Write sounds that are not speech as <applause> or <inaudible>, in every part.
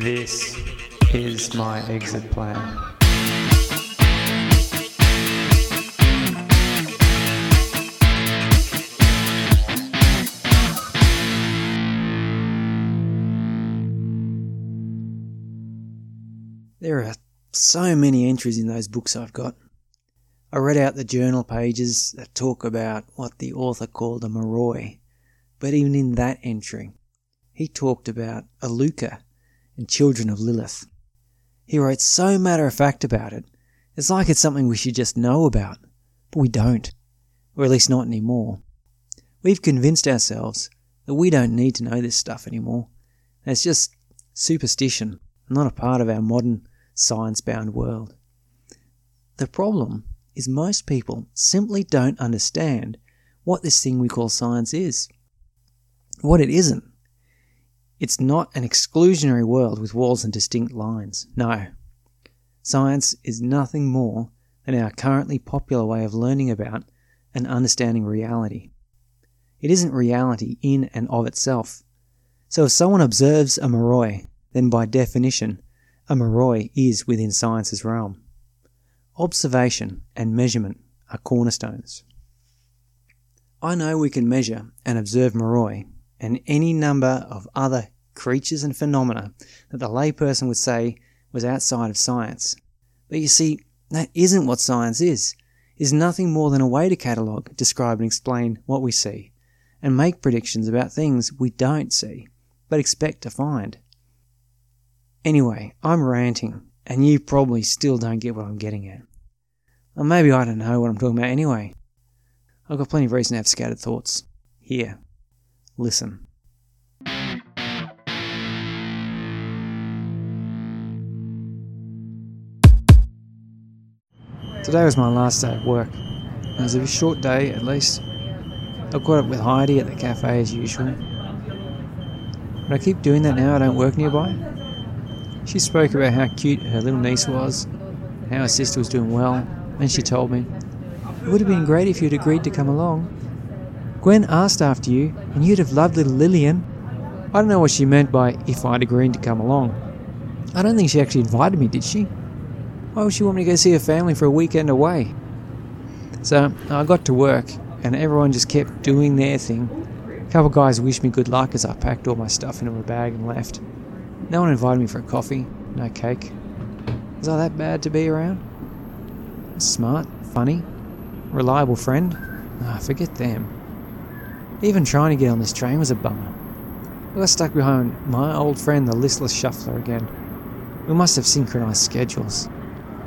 This is my exit plan. There are so many entries in those books I've got. I read out the journal pages that talk about what the author called a Moroi, but even in that entry, he talked about Aluka and children of Lilith. He wrote so matter of fact about it, it's like it's something we should just know about, but we don't, or at least not anymore. We've convinced ourselves that we don't need to know this stuff anymore. It's just superstition, not a part of our modern science bound world. The problem is most people simply don't understand what this thing we call science is. What it isn't. It's not an exclusionary world with walls and distinct lines. No. Science is nothing more than our currently popular way of learning about and understanding reality. It isn't reality in and of itself. So if someone observes a moroi, then by definition, a moroi is within science's realm. Observation and measurement are cornerstones. I know we can measure and observe moroi and any number of other creatures and phenomena that the layperson would say was outside of science. But you see, that isn't what science is. It's nothing more than a way to catalogue, describe and explain what we see, and make predictions about things we don't see, but expect to find. Anyway, I'm ranting, and you probably still don't get what I'm getting at. Or maybe I don't know what I'm talking about anyway. I've got plenty of reason to have scattered thoughts. Here, listen. Today was my last day at work. It was a short day, at least. I caught up with Heidi at the cafe as usual. But I keep doing that now I don't work nearby. She spoke about how cute her little niece was, how her sister was doing well, and she told me, It would have been great if you'd agreed to come along. Gwen asked after you, and you'd have loved little Lillian. I don't know what she meant by if I'd agreed to come along. I don't think she actually invited me, did she? Why would she want me to go see her family for a weekend away? So I got to work, and everyone just kept doing their thing. A couple of guys wished me good luck as I packed all my stuff into my bag and left. No one invited me for a coffee, no cake. Was I that bad to be around? Smart, funny, reliable friend? Ah, forget them. Even trying to get on this train was a bummer. I got stuck behind my old friend, the listless shuffler, again. We must have synchronized schedules.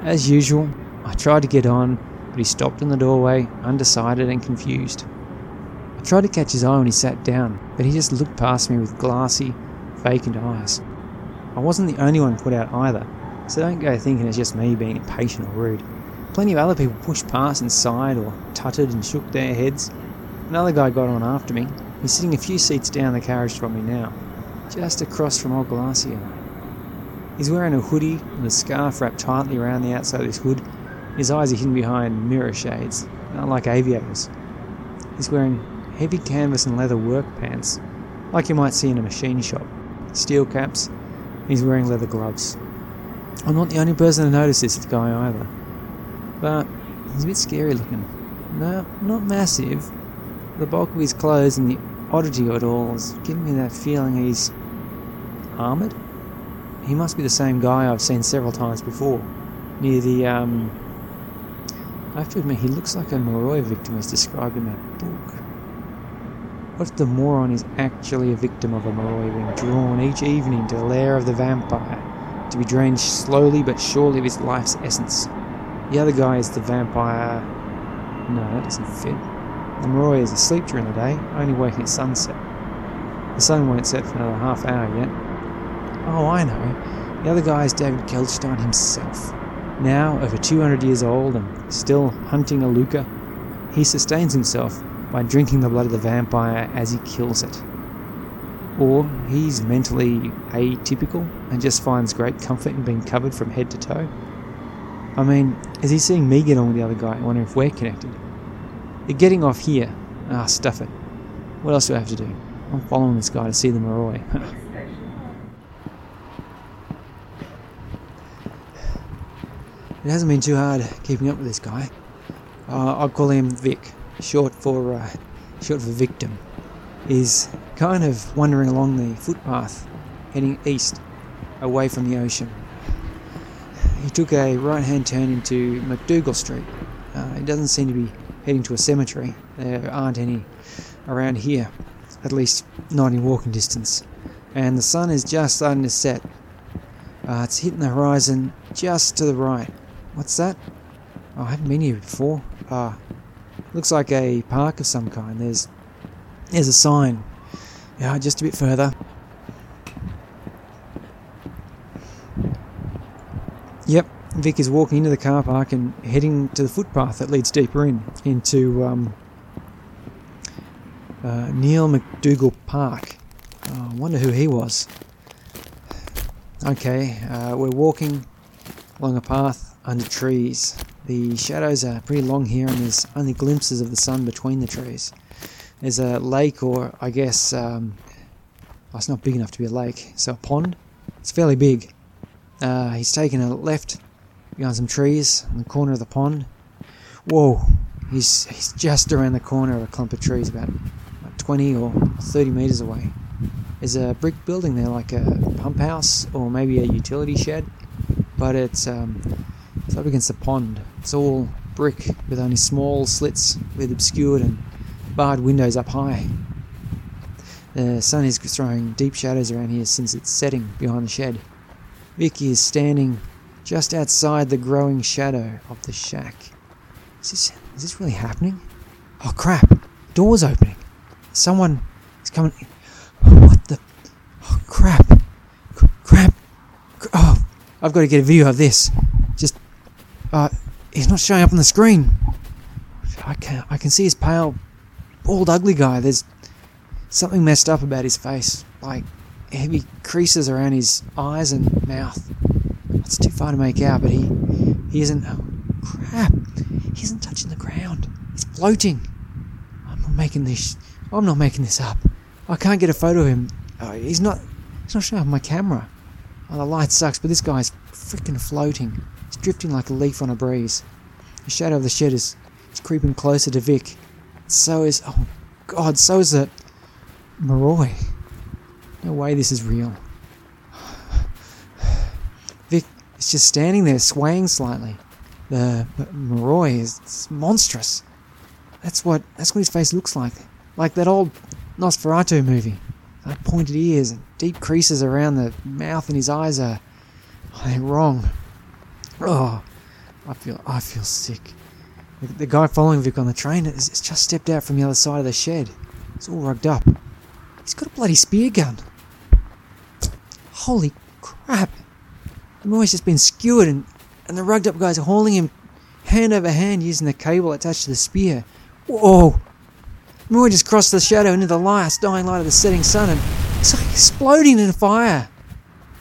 As usual, I tried to get on, but he stopped in the doorway, undecided and confused. I tried to catch his eye when he sat down, but he just looked past me with glassy, vacant eyes. I wasn't the only one put out either, so don't go thinking it's just me being impatient or rude. Plenty of other people pushed past and sighed or tutted and shook their heads. Another guy got on after me. He's sitting a few seats down the carriage from me now, just across from old Glacier. He's wearing a hoodie and a scarf wrapped tightly around the outside of his hood. His eyes are hidden behind mirror shades, not like aviators. He's wearing heavy canvas and leather work pants, like you might see in a machine shop, steel caps, He's wearing leather gloves. I'm not the only person to notice this guy either. But he's a bit scary looking. No, not massive. The bulk of his clothes and the oddity of it all is giving me that feeling he's armoured. He must be the same guy I've seen several times before. Near the, um. I have to admit, he looks like a Moroi victim as described in that book. What if the moron is actually a victim of a Moroi being drawn each evening to the lair of the vampire, to be drained slowly but surely of his life's essence? The other guy is the vampire. No, that doesn't fit. The Moroi is asleep during the day, only waking at sunset. The sun won't set for another half hour yet. Oh, I know. The other guy is David Geldstein himself. Now over 200 years old and still hunting Aluka, he sustains himself by drinking the blood of the vampire as he kills it. Or he's mentally atypical and just finds great comfort in being covered from head to toe. I mean, is he seeing me get on with the other guy? I wonder if we're connected. They're getting off here. Ah, stuff it. What else do I have to do? I'm following this guy to see the Moroi. <laughs> it hasn't been too hard keeping up with this guy. Uh, I'll call him Vic, short for uh, short for victim. He's kind of wandering along the footpath, heading east, away from the ocean. He took a right-hand turn into McDougal Street. Uh, it doesn't seem to be heading to a cemetery. There aren't any around here, at least not in walking distance. And the sun is just starting to set. Uh, it's hitting the horizon just to the right. What's that? Oh, I haven't been here before. Uh, looks like a park of some kind. There's there's a sign. Yeah, just a bit further. Vic is walking into the car park and heading to the footpath that leads deeper in into um, uh, Neil McDougal Park. Oh, I wonder who he was. Okay, uh, we're walking along a path under trees. The shadows are pretty long here, and there's only glimpses of the sun between the trees. There's a lake, or I guess um, oh, it's not big enough to be a lake, so a pond. It's fairly big. Uh, he's taken a left behind some trees in the corner of the pond. Whoa! He's he's just around the corner of a clump of trees, about, about 20 or 30 meters away. There's a brick building there, like a pump house or maybe a utility shed, but it's um, it's up against the pond. It's all brick with only small slits with obscured and barred windows up high. The sun is throwing deep shadows around here since it's setting behind the shed. Vicky is standing just outside the growing shadow of the shack. Is this, is this really happening? Oh crap! Door's opening. Someone is coming. What the? Oh crap! C- crap! C- Oh, I've got to get a video of this. Just, uh, he's not showing up on the screen. I can I can see his pale, bald, ugly guy. There's something messed up about his face, like heavy creases around his eyes and mouth. It's too far to make out, but he he isn't. Oh, crap! He isn't touching the ground. He's floating. I'm not making this. I'm not making this up. I can't get a photo of him. Oh, he's not. He's not showing up my camera. Oh, the light sucks, but this guy's freaking floating. He's drifting like a leaf on a breeze. The shadow of the shed is, is creeping closer to Vic. So is. Oh, God, so is the. Moroi. No way this is real. Is just standing there, swaying slightly. The Moroi is monstrous. That's what that's what his face looks like. Like that old Nosferatu movie. Like pointed ears and deep creases around the mouth and his eyes are oh, they're wrong. Oh, I feel I feel sick. The, the guy following Vic on the train has, has just stepped out from the other side of the shed. He's all rugged up. He's got a bloody spear gun. Holy crap! The boy's just been skewered and, and the rugged up guys are hauling him hand over hand using the cable attached to the spear. Whoa! Moy just crossed the shadow into the last dying light of the setting sun and it's like exploding in fire.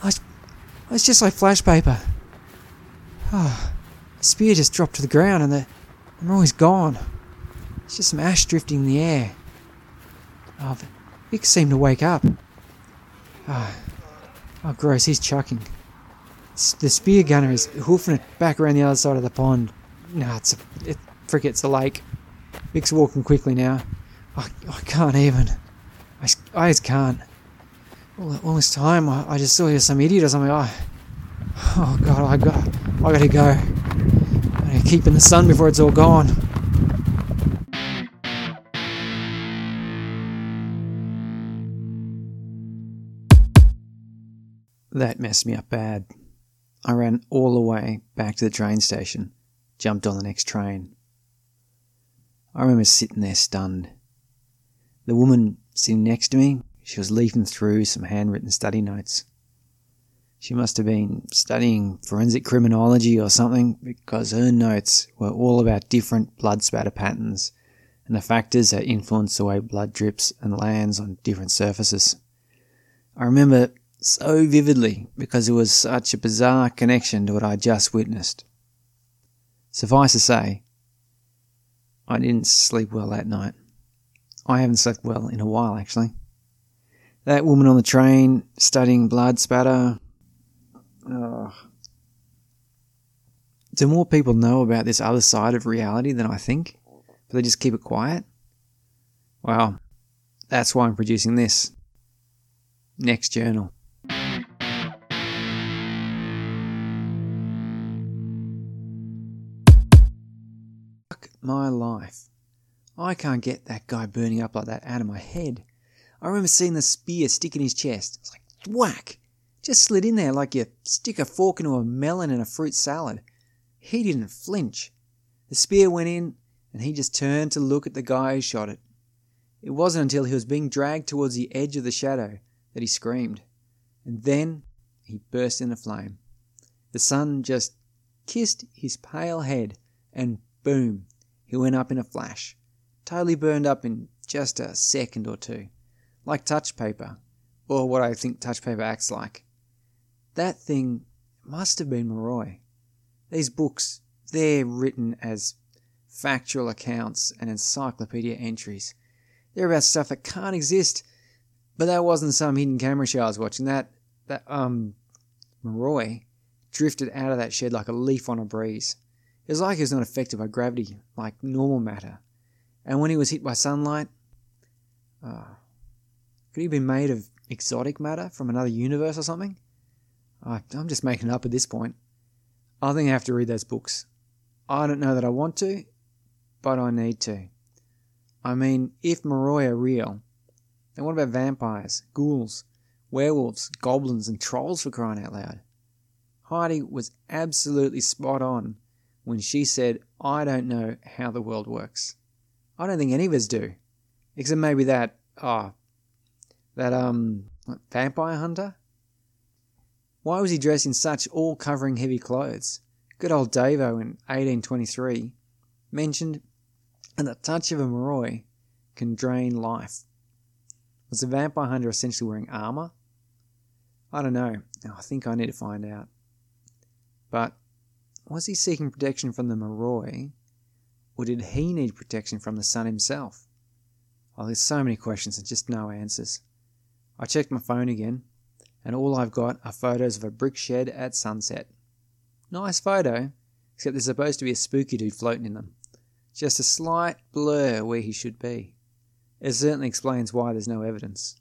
It's, it's just like flash paper. Oh, the spear just dropped to the ground and the, the Moy's gone. It's just some ash drifting in the air. Oh, Vic seemed to wake up. Oh, oh gross, he's chucking. The spear gunner is hoofing it back around the other side of the pond. No, it's a, it, frick, it's a lake. Vic's walking quickly now. I, I can't even. I, I just can't. All, all this time, I, I just saw here some idiot or something. I, oh god, I got, I gotta go. I gotta keep in the sun before it's all gone. That messed me up bad. I ran all the way back to the train station, jumped on the next train. I remember sitting there stunned. The woman sitting next to me, she was leafing through some handwritten study notes. She must have been studying forensic criminology or something because her notes were all about different blood spatter patterns and the factors that influence the way blood drips and lands on different surfaces. I remember so vividly because it was such a bizarre connection to what I just witnessed. Suffice to say, I didn't sleep well that night. I haven't slept well in a while, actually. That woman on the train studying blood spatter. Oh. Do more people know about this other side of reality than I think? But they just keep it quiet? Well, that's why I'm producing this. Next journal. My life. I can't get that guy burning up like that out of my head. I remember seeing the spear stick in his chest. It's like, whack! Just slid in there like you stick a fork into a melon in a fruit salad. He didn't flinch. The spear went in, and he just turned to look at the guy who shot it. It wasn't until he was being dragged towards the edge of the shadow that he screamed. And then he burst into flame. The sun just kissed his pale head, and boom, he went up in a flash, totally burned up in just a second or two, like touch paper, or what I think touch paper acts like. That thing must have been Moroi. These books, they're written as factual accounts and encyclopedia entries. They're about stuff that can't exist. But that wasn't some hidden camera show I was watching. That that um Moroi drifted out of that shed like a leaf on a breeze. It was like he was not affected by gravity, like normal matter. And when he was hit by sunlight, uh, could he have been made of exotic matter from another universe or something? Uh, I'm just making it up at this point. I think I have to read those books. I don't know that I want to, but I need to. I mean, if Moroi are real, then what about vampires, ghouls, werewolves, goblins, and trolls for crying out loud? Heidi was absolutely spot on when she said, I don't know how the world works. I don't think any of us do. Except maybe that, ah, oh, that, um, vampire hunter? Why was he dressed in such all covering heavy clothes? Good old Davo in 1823 mentioned, and the touch of a Moroi can drain life. Was the vampire hunter essentially wearing armor? I don't know. I think I need to find out. But was he seeking protection from the Moroi, or did he need protection from the sun himself? Well, there's so many questions and just no answers. I checked my phone again, and all I've got are photos of a brick shed at sunset. Nice photo, except there's supposed to be a spooky dude floating in them. Just a slight blur where he should be. It certainly explains why there's no evidence.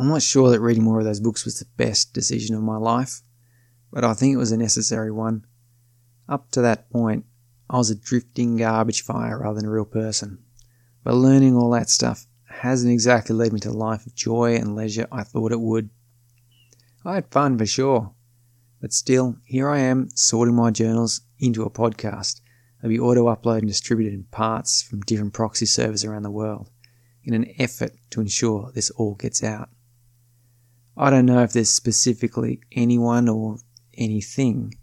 I'm not sure that reading more of those books was the best decision of my life, but I think it was a necessary one. Up to that point, I was a drifting garbage fire rather than a real person. But learning all that stuff hasn't exactly led me to the life of joy and leisure I thought it would. I had fun for sure, but still, here I am sorting my journals into a podcast that'll be auto uploaded and distributed in parts from different proxy servers around the world in an effort to ensure this all gets out. I don't know if there's specifically anyone or anything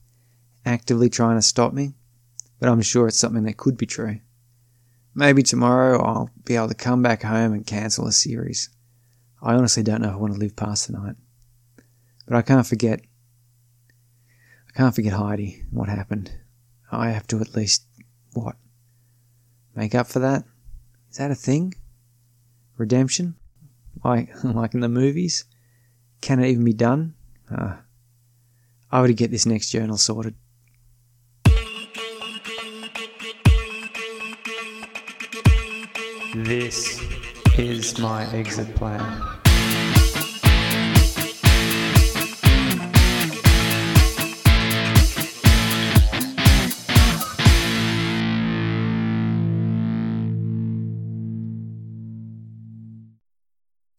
actively trying to stop me, but I'm sure it's something that could be true. Maybe tomorrow I'll be able to come back home and cancel a series. I honestly don't know if I want to live past tonight. But I can't forget. I can't forget Heidi, and what happened. I have to at least, what? Make up for that? Is that a thing? Redemption? Like, <laughs> like in the movies? Can it even be done? Uh, I would get this next journal sorted. This is my exit plan.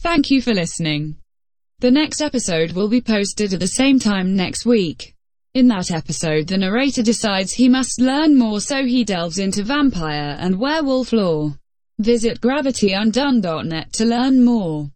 Thank you for listening. The next episode will be posted at the same time next week. In that episode the narrator decides he must learn more so he delves into vampire and werewolf lore. Visit gravityundone.net to learn more.